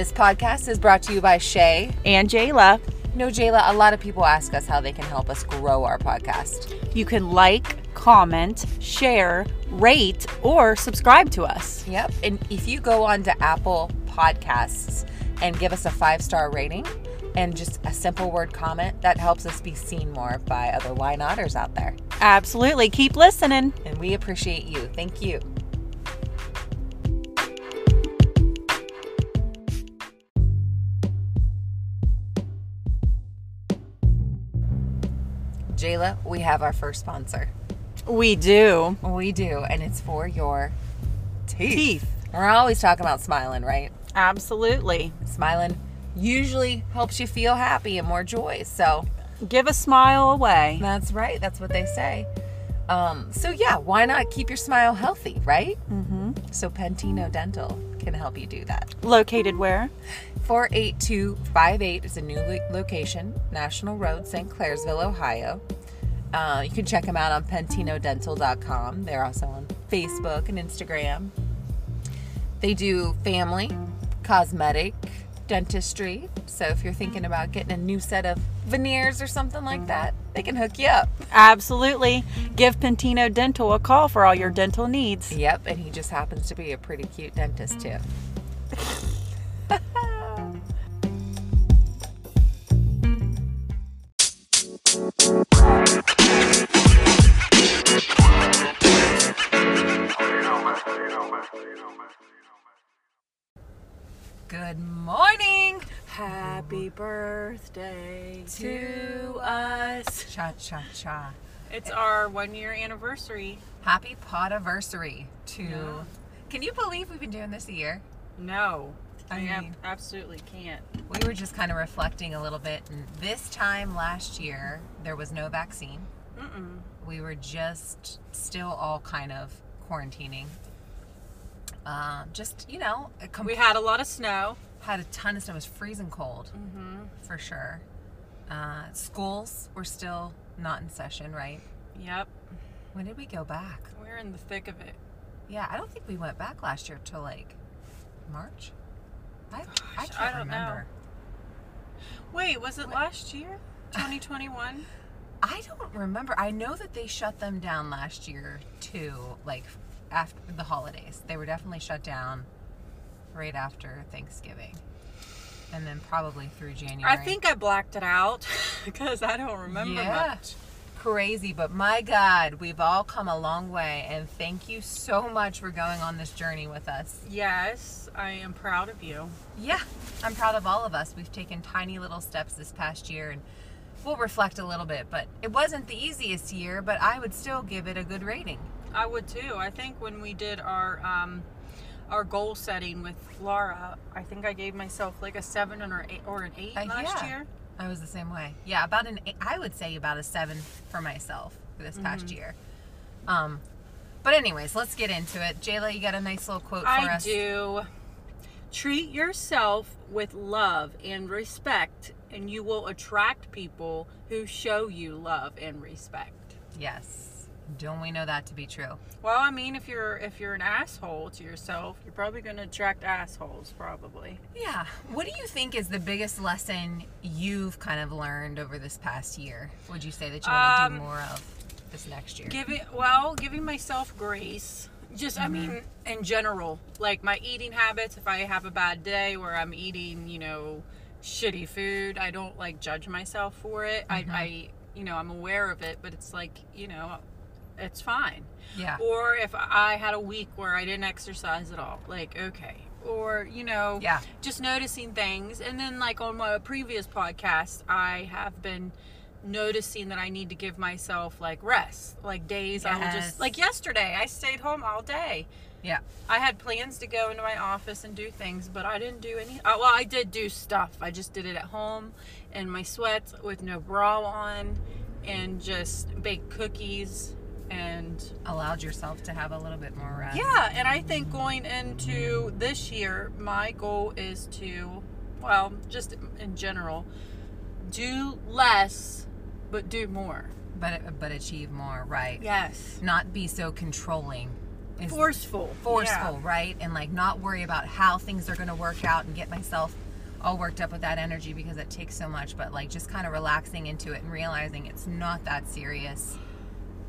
This podcast is brought to you by Shay. And Jayla. No, Jayla, a lot of people ask us how they can help us grow our podcast. You can like, comment, share, rate, or subscribe to us. Yep. And if you go on to Apple Podcasts and give us a five star rating and just a simple word comment, that helps us be seen more by other why notters out there. Absolutely. Keep listening. And we appreciate you. Thank you. Jayla, we have our first sponsor. We do. We do, and it's for your teeth. Teeth. We're always talking about smiling, right? Absolutely. Smiling usually helps you feel happy and more joy. So Give a smile away. that's right. That's what they say. Um, so yeah, why not keep your smile healthy, right? Mm-hmm. So Pentino Dental can help you do that. Located where? 48258 is a new lo- location, National Road, St. Clairsville, Ohio. Uh, you can check them out on pentinodental.com. They're also on Facebook and Instagram. They do family, cosmetic, dentistry. So if you're thinking about getting a new set of veneers or something like that, they can hook you up. Absolutely. Give Pentino Dental a call for all your dental needs. Yep, and he just happens to be a pretty cute dentist too. Happy birthday to us. Cha cha cha. It's our one year anniversary. Happy podiversary to. Yeah. Can you believe we've been doing this a year? No. I I, mean- absolutely can't. We were just kind of reflecting a little bit. And this time last year, there was no vaccine. Mm-mm. We were just still all kind of quarantining. Uh, just, you know, a com- We had a lot of snow. Had a ton of snow. It was freezing cold, Mm-hmm. for sure. Uh, schools were still not in session, right? Yep. When did we go back? We're in the thick of it. Yeah, I don't think we went back last year till like March. I, I Gosh, can't I don't know. remember. Wait, was it What? last year? 2021? I don't remember. I know that they shut them down last year too, like after the holidays. They were definitely shut down right after Thanksgiving. And then probably through January. I think I blacked it out because I don't remember yeah. much. Crazy, but my God, we've all come a long way, and thank you so much for going on this journey with us. Yes, I am proud of you. Yeah, I'm proud of all of us. We've taken tiny little steps this past year, and we'll reflect a little bit. But it wasn't the easiest year, but I would still give it a good rating. I would too. I think when we did our um, our goal setting with Laura, I think I gave myself like a seven or eight or an eight Uh, last yeah. year. I was the same way. Yeah, about an eight, I would say about a seven for myself for this past Mm-hmm. year. Um, but anyways, let's get into it. Jayla, you got a nice little quote for I us. do. Treat yourself with love and respect, and you will attract people who show you love and respect. Yes. Don't we know that to be true? Well, I mean, if you're if you're an asshole to yourself, you're probably going to attract assholes. Probably. Yeah. What do you think is the biggest lesson you've kind of learned over this past year? Would you say that you want to Um, do more of this next year? Giving well, giving myself grace. Just I mean, in general, like my eating habits. If I have a bad day where I'm eating, you know, shitty food, I don't like judge myself for it. I, I, you know, I'm aware of it, but it's like, you know, it's fine. yeah. Or if I had a week where I didn't exercise at all, like okay. Or you know, Yeah. just noticing things. And then like on my previous podcast, I have been noticing that I need to give myself like rest, like days I will just like yesterday I stayed home all day. Yeah. I had plans to go into my office and do things, but I didn't do any. Uh, well, I did do stuff. I just did it at home in my sweats with no bra on, and just bake cookies and Allowed yourself to have a little bit more rest. yeah, and I think going into this year, my goal is to, well, just in general, do less but do more. But but achieve more, right? Yes. Not be so controlling is Forceful. forceful, Yeah. right? And like not worry about how things are going to work out and get myself all worked up with that energy because it takes so much, but like just kind of relaxing into it and realizing it's not that serious.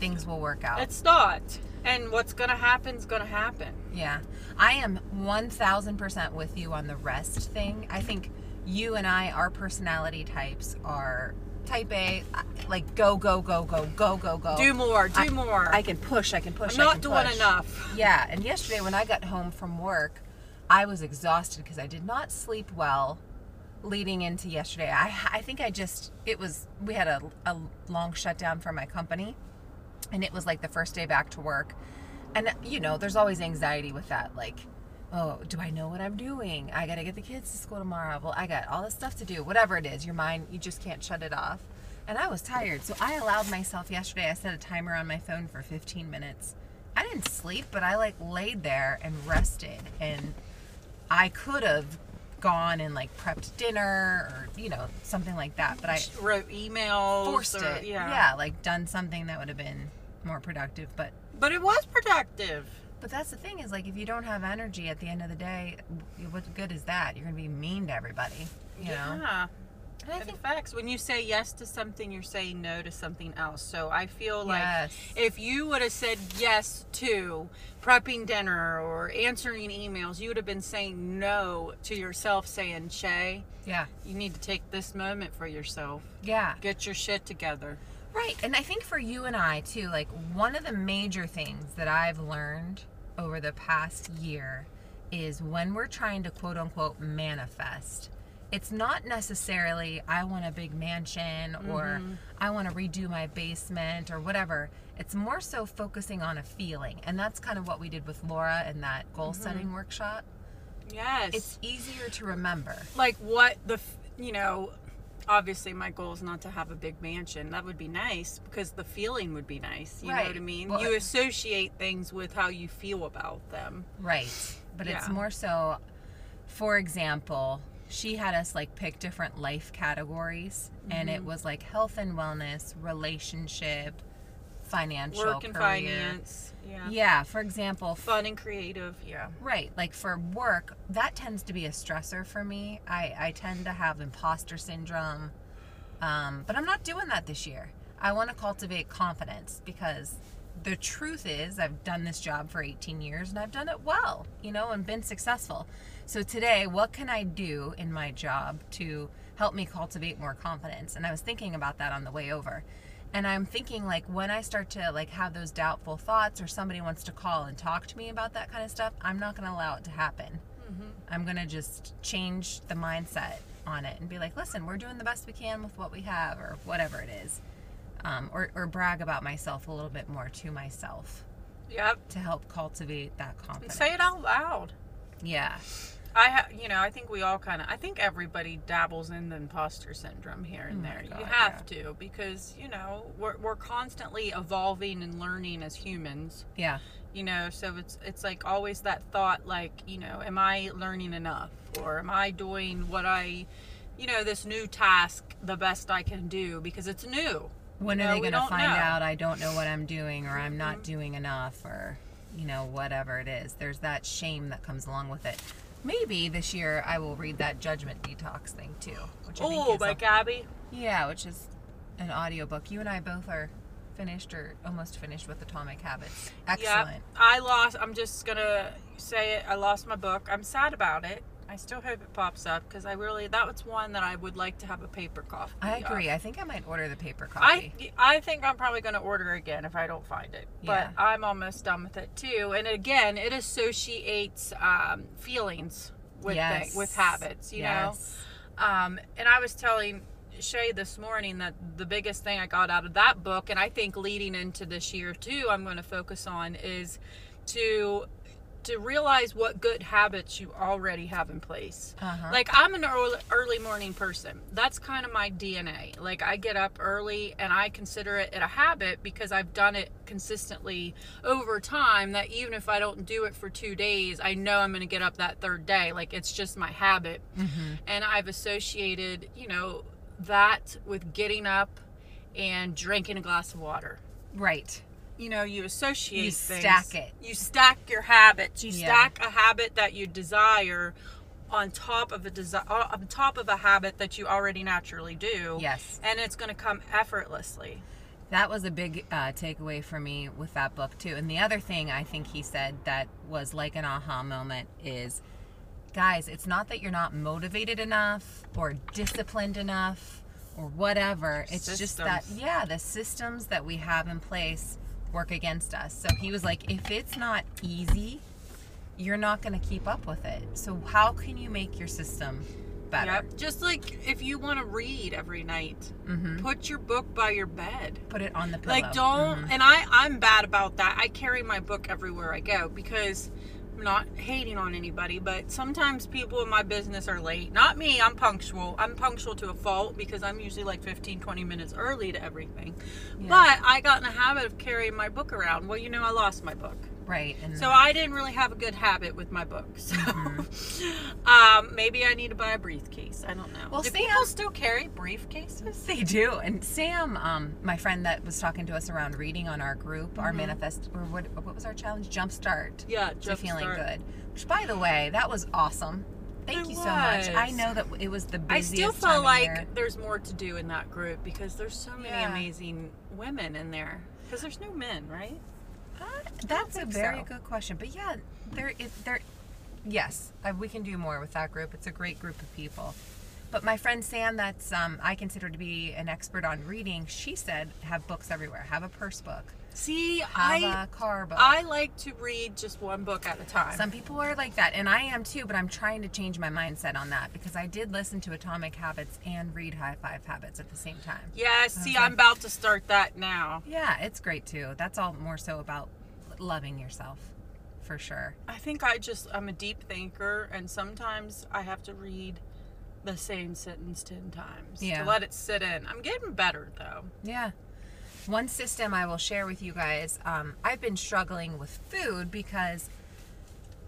Things will work out. It's not. And what's gonna happen is gonna happen. Yeah. I am 1000% with you on the rest thing. I think you and I, our personality types are type A, like go, go, go, go, go, go, go. Do more. Do I- more. I can push, I can push. I'm I not can doing push. enough. Yeah, and yesterday when I got home from work, I was exhausted because I did not sleep well leading into yesterday. I I think I just it was we had a, a long shutdown for my company and it was like the first day back to work. And you know, there's always anxiety with that like Oh, do I know what I'm doing? I got to get the kids to school tomorrow. Well, I got all this stuff to do. Whatever it is, your mind, you just can't shut it off. And I was tired. So I allowed myself yesterday, I set a timer on my phone for 15 minutes. I didn't sleep, but I like laid there and rested. And I could have gone and like prepped dinner or, you know, something like that. But I wrote emails. forced or- it. Yeah. yeah, like done something that would have been more productive. But But it was productive. but that's the thing is like if you don't have energy at the end of the day, what good is that? You're gonna be mean to everybody. You know. Yeah. And I In think facts, when you say yes to something, you're saying no to something else. So I feel like Yes. if you would have said yes to prepping dinner or answering emails, you would have been saying no to yourself, saying, Shay, yeah, you need to take this moment for yourself. yeah, Get your shit together. Right. And I think for you and I too, like one of the major things that I've learned over the past year is when we're trying to quote unquote manifest. It's not necessarily I want a big mansion or mm-hmm. I want to redo my basement or whatever. It's more so focusing on a feeling. And that's kind of what we did with Laura in that goal mm-hmm. setting workshop. Yes. It's easier to remember. like what the, you know, obviously my goal is not to have a big mansion. That would be nice because the feeling would be nice. You know what I mean? Well, you associate things with how you feel about them. Right. But it's more so, for example, she had us like pick different life categories, and Mm-hmm. it was like health and wellness, relationship, financial, Work and career. finance. Yeah. Yeah. For example, Fun and creative. Yeah. Right. Like for work, that tends to be a stressor for me. I, I tend to have imposter syndrome. Um, but I'm not doing that this year. I want to cultivate confidence because the truth is, I've done this job for 18 years and I've done it well, you know, and been successful. So today, what can I do in my job to help me cultivate more confidence? And I was thinking about that on the way over. And I'm thinking like when I start to like have those doubtful thoughts or somebody wants to call and talk to me about that kind of stuff, I'm not going to allow it to happen. I'm going to just change the mindset on it and be like, listen, we're doing the best we can with what we have or whatever it is. Um, or, or brag about myself a little bit more to myself Yep. to help cultivate that And confidence. say it out loud. Yeah. I ha- you know, I think we all kind of, I think everybody dabbles in the imposter syndrome here and Oh there. God, you have to because, you know, we're, we're constantly evolving and learning as humans, Yeah. you know, so it's, it's like always that thought, like, you know, am I learning enough or am I doing what I, you know, this new task the best I can do because it's new. When You are know, they going to find know. out I don't know what I'm doing or I'm not mm-hmm. doing enough or, you know, whatever it is? There's that shame that comes along with it. Maybe this year I will read that Judgment Detox thing too. Which I Oh, by Gabby. Yeah, which is an audiobook. You and I both are finished or almost finished with Atomic Habits. Excellent. Yep. I lost. I'm just gonna say it. I lost my book. I'm sad about it. I still hope it pops up because I really that was one that I would like to have a paper copy. I of. agree. I think I might order the paper I copy. I think I'm probably gonna order again if I don't find it. Yeah. But I'm almost done with it too. And again, it associates um, feelings with yes. with habits. You yes. know. Um, and I was telling Shay this morning that the biggest thing I got out of that book, and I think leading into this year too, I'm going to focus on is to to realize what good habits you already have in place. Uh-huh. Like I'm an early, early morning person. That's kind of my DNA. Like I get up early and I consider it a habit because I've done it consistently over time that even if I don't do it for 2 days, I know I'm going to get up that third day. Like it's just my habit. Mhm. And I've associated, you know, that with getting up and drinking a glass of water. Right. You know you associate You things. stack it. you stack your habits you Yeah. stack a habit that you desire on top of a desire on top of a habit that you already naturally do Yes. and it's going to come effortlessly That was a big uh, takeaway for me with that book too. And the other thing I think he said that was like an aha moment is, guys, it's not that you're not motivated enough or disciplined enough or whatever. It's just that yeah, the systems that we have in place work against us. So he was like, if it's not easy, you're not going to keep up with it. So how can you make your system better? Yep. just like if you want to read every night hmm put your book by your bed Put it on the pillow. like don't Mhm. and i i'm bad about that i carry my book everywhere i go because i'm not hating on anybody but sometimes people in my business are late. Not me i'm punctual. I'm punctual to a fault because i'm usually like 15 20 minutes early to everything. Yeah. but i got in the habit of carrying my book around. Well you know i lost my book right. And so i didn't really have a good habit with my book so Mm-hmm. um, maybe i need to buy a briefcase i don't know Well, do Sam- people still carry briefcases They do. And Sam, um, my friend that was talking to us around reading on our group, our manifest, or what, what was our challenge? Jumpstart yeah to just feeling good. Which, by the way, that was awesome. Thank It you so much. I know that it was the busiest. I still feel like there's more to do in that group because there's so many Yeah. amazing women in there. Because there's no men, right? That's a very so. good question. But yeah, there is there. Yes, uh, we can do more with that group. It's a great group of people. But my friend Sam, that's um, I consider to be an expert on reading. She said have books everywhere. Have a purse book. See, Have I a car book. I like to read just one book at a time. Some people are like that, and I am too, but I'm trying to change my mindset on that because I did listen to Atomic Habits and read High Five Habits at the same time. yes, see. I'm about to start that now. Yeah, it's great too. That's all more so about loving yourself, for sure. I think I just I'm a deep thinker, and sometimes I have to read the same sentence ten times Yeah. to let it sit in. I'm getting better though. Yeah. One system I will share with you guys. Um, I've been struggling with food because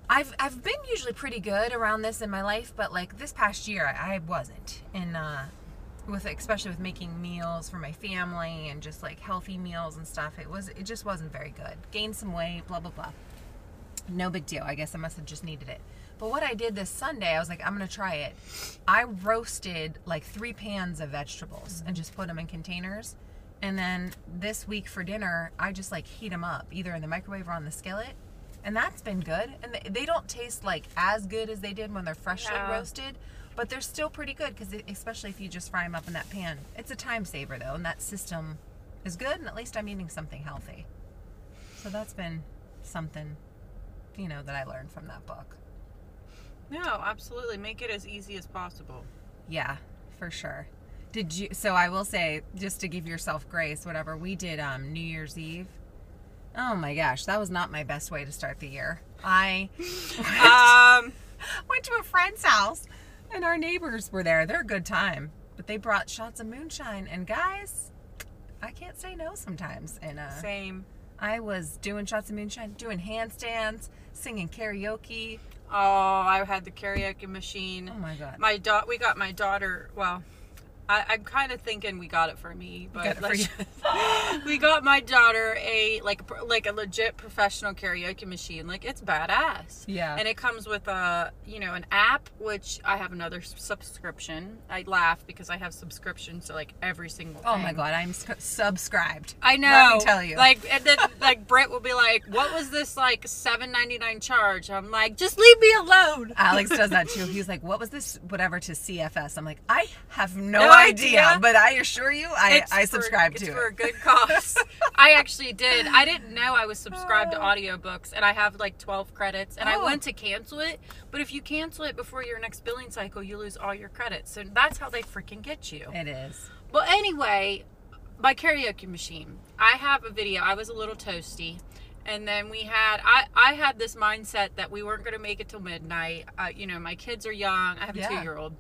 I've I've been usually pretty good around this in my life, but like this past year I, I wasn't. And uh, with especially with making meals for my family and just like healthy meals and stuff, it was it just wasn't very good. Gained some weight, blah blah blah. No big deal. I guess I must have just needed it. But what I did this Sunday, I was like, I'm gonna try it. I roasted like three pans of vegetables and just put them in containers. And then this week for dinner, I just like heat them up either in the microwave or on the skillet. And that's been good. And they, don't taste like as good as they did when they're freshly Yeah. roasted, but they're still pretty good because especially if you just fry them up in that pan. It's a time saver though, and that system is good. And at least I'm eating something healthy. So that's been something, you know, that I learned from that book. No, absolutely. Make it as easy as possible. Yeah, for sure. Did you? So I will say, just to give yourself grace, whatever we did, um, New Year's Eve. Oh my gosh, that was not my best way to start the year. I Um, went to a friend's house, and our neighbors were there. They're a good time, but they brought shots of moonshine, and guys, I can't say no sometimes. And uh, same. I was doing shots of moonshine, doing handstands, singing karaoke. Oh, I had the karaoke machine. Oh my god. My da- we got my daughter. Well, I, I'm kind of thinking we got it for me, but got it for you. we got my daughter a like like a legit professional karaoke machine. Like it's badass. Yeah. And it comes with a you know an app, which I have another subscription. I laugh because I have subscriptions to like every single. Oh thing. my god, I'm sc- subscribed. I know. Let me tell you. Like, and then like Brett will be like, "What was this like seven ninety nine charge?" I'm like, "Just leave me alone." Alex does that too. He's like, "What was this? Whatever to CFS?" I'm like, "I have no, No idea, idea. but I assure you, I It's I for- subscribe it's to for a good cause. I actually did. I didn't know I was subscribed to audiobooks, and I have like twelve credits. And I Oh. went to cancel it, but if you cancel it before your next billing cycle, you lose all your credits. So that's how they freaking get you. It is. Well, anyway, my karaoke machine. I have a video. I was a little toasty. And then we had, I, I had this mindset that we weren't going to make it till midnight. Uh, you know, my kids are young. I have a Yeah. two year old.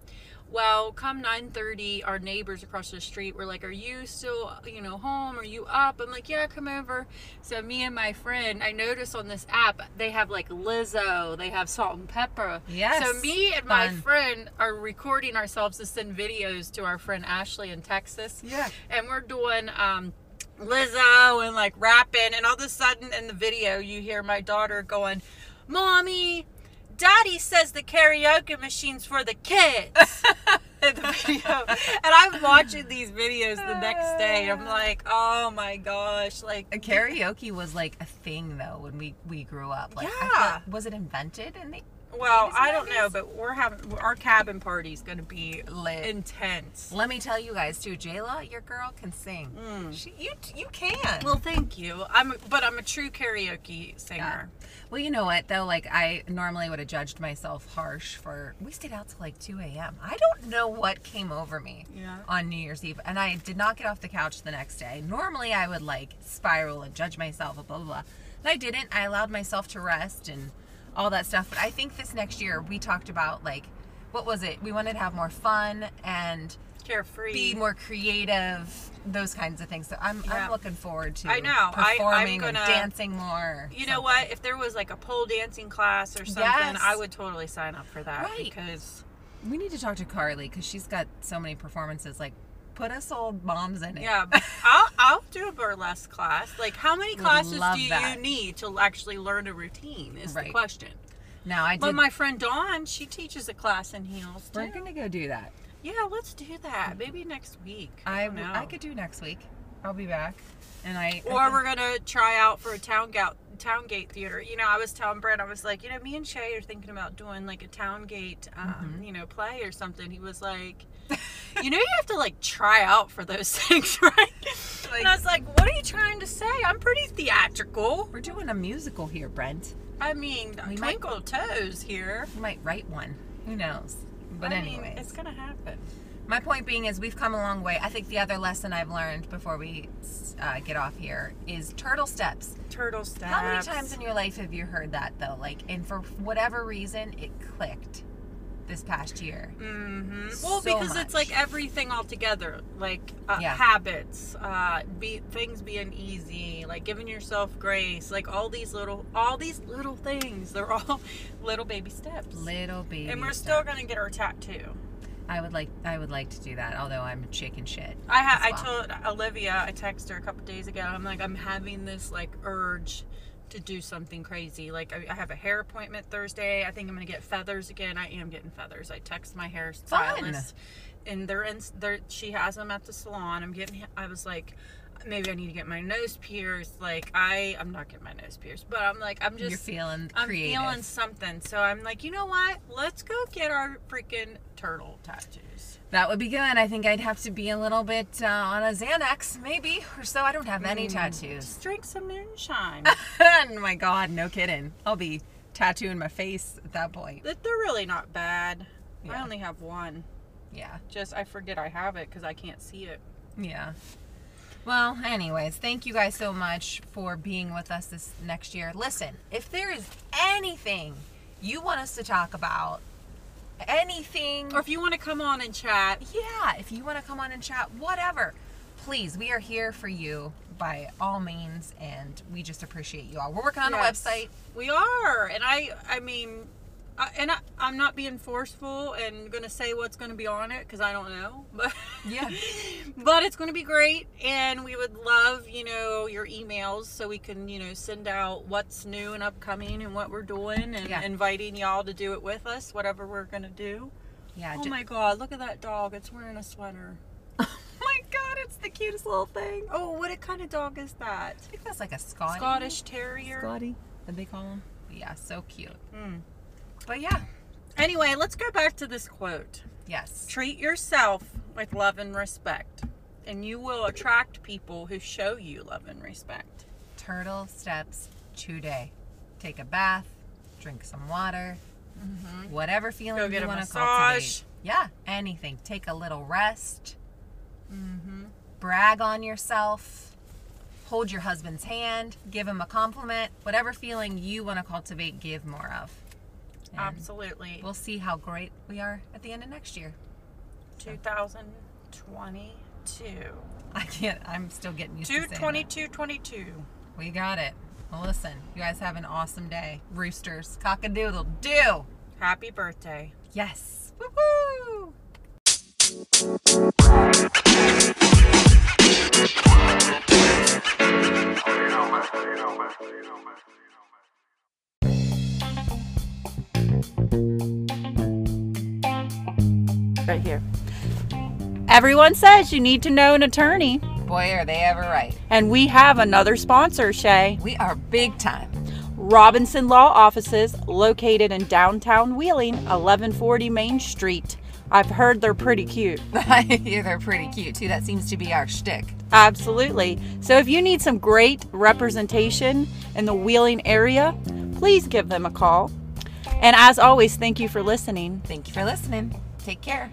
Well, come 9:30, our neighbors across the street were like, "Are you still, you know, home? Are you up?" I'm like, "Yeah, come over." So me and my friend, I noticed on this app they have like Lizzo, they have Salt-N-Pepa. Yes, So me and my fun. friend are recording ourselves to send videos to our friend Ashley in Texas Yeah. and we're doing um Lizzo and like rapping, and all of a sudden in the video you hear my daughter going, "Mommy, Daddy says the karaoke machine's for the kids." the video, and I'm watching these videos the next day. I'm like, "Oh my gosh!" Like A karaoke was like a thing though when we we grew up. Like, feel Yeah. was it invented in the Well, I don't know, but we're having our cabin party's gonna be Lit. intense. Let me tell you guys too, Jayla, your girl can sing. Mm. She, you, you can. Well, thank you. I'm, but I'm a true karaoke singer. Well, you know what though? Like I normally would have judged myself harsh for. We stayed out till like 2 a.m. I don't know what came over me Yeah. on New Year's Eve, and I did not get off the couch the next day. Normally, I would like spiral and judge myself, blah blah blah. And I didn't. I allowed myself to rest and all that stuff. But I think this next year we talked about like, what was it? We wanted to have more fun and Carefree. be more creative, those kinds of things. So I'm, Yeah. I'm looking forward to I know. I- I'm performing gonna- dancing more. you know something. what? If there was like a pole dancing class or something, Yes. I would totally sign up for that Right. because We need to talk to Carly because she's got so many performances. Like, put us old moms in it. yeah, I'll I'll do a burlesque class. Like, how many Would classes do that. you need to actually learn a routine? Is the question. Now I But my friend Dawn, she teaches a class in heels too. we're gonna go do that. Yeah, let's do that. Maybe next week. I don't know. I could do next week. I'll be back, and I. Or we're gonna try out for a town gout Towngate theater. You know, I was telling Brent, I was like, you know, me and Shay are thinking about doing like a Towngate, um, Mhm. you know, play or something. He was like, you know, you have to like try out for those things, right? and I was like, what are you trying to say? I'm pretty theatrical. We're doing a musical here, Brent. I mean, We might- twinkle toes here. We might write one. Who knows? But anyway, it's gonna happen. my point being is we've come a long way. I think the other lesson I've learned before we uh, get off here is turtle steps. Turtle steps. How many times in your life have you heard that though? Like, and for whatever reason, it clicked this past year. hmm Well, So because it's like everything all together, like uh, Yeah. habits, uh, be things being easy, like giving yourself grace, like all these little, all these little things. They're all little baby steps. Little baby. and we're steps. still gonna get our tattoo. I would like. I would like to do that. Although I'm chicken shit. I ha- as I told Olivia, I texted her a couple days ago. I'm like, I'm having this like urge to do something crazy. Like I, I have a hair appointment Thursday. I think I'm gonna get feathers again. I am getting feathers. I text my hair Fun. stylist, and they're in. They're, she has them at the salon. I'm getting. I was like. Maybe I need to get my nose pierced. Like I, I'm not getting my nose pierced, but I'm like, I'm just You're feeling I'm creative. feeling something. So I'm like, you know what? Let's go get our freaking turtle tattoos. That would be good. I think I'd have to be a little bit uh, on a Xanax, maybe, or so. I don't have any Mm. tattoos. Just drink some moonshine. oh my god, no kidding. I'll be tattooing my face at that point. That they're really not bad. I only have one. Yeah, Just I forget I have it because I can't see it. yeah. Well, anyways, thank you guys so much for being with us this next year. Listen, if there is anything you want us to talk about, anything Or if you want to come on and chat, yeah, if you want to come on and chat, whatever, please, we are here for you by all means, and we just appreciate you all. We're working on Yes. a website. we are. And I, I mean, I, and I, I'm not being forceful and gonna say what's gonna be on it because I don't know. But Yeah. but it's gonna be great, and we would love you know your emails so we can you know send out what's new and upcoming and what we're doing and Yeah. inviting y'all to do it with us, whatever we're gonna do. Yeah. Oh my god, look at that dog. It's wearing a sweater. oh my God, it's the cutest little thing. Oh, what kind of dog is that? I think that's like a Scotty. Scottish Terrier. Scotty, did they call him? Yeah, so cute. Hmm. But yeah, Anyway, let's go back to this quote. yes. Treat yourself with love and respect, and you will attract people who show you love and respect. Turtle steps today. Take a bath, drink some water, whatever feeling you want to cultivate. Yeah, anything. Take a little rest. Mm-hmm. brag on yourself, hold your husband's hand, give him a compliment, whatever feeling you want to cultivate, give more of. And Absolutely. We'll see how great we are at the end of next year. 2022. I can't, I'm still getting used to saying that. 22222. We got it. Well, listen, you guys have an awesome day. Roosters, cock a doodle do. Happy birthday. Yes. Woohoo! Right here. Everyone says you need to know an attorney, Boy, are they ever right. and we have another sponsor, Shay. We are big time. Robinson Law Offices, located in downtown Wheeling, 1140 Main Street. I've heard they're pretty cute. yeah, they're pretty cute too. That seems to be our shtick. Absolutely. So if you need some great representation in the Wheeling area, please give them a call. And as always, thank you for listening. Thank you for listening. Take care.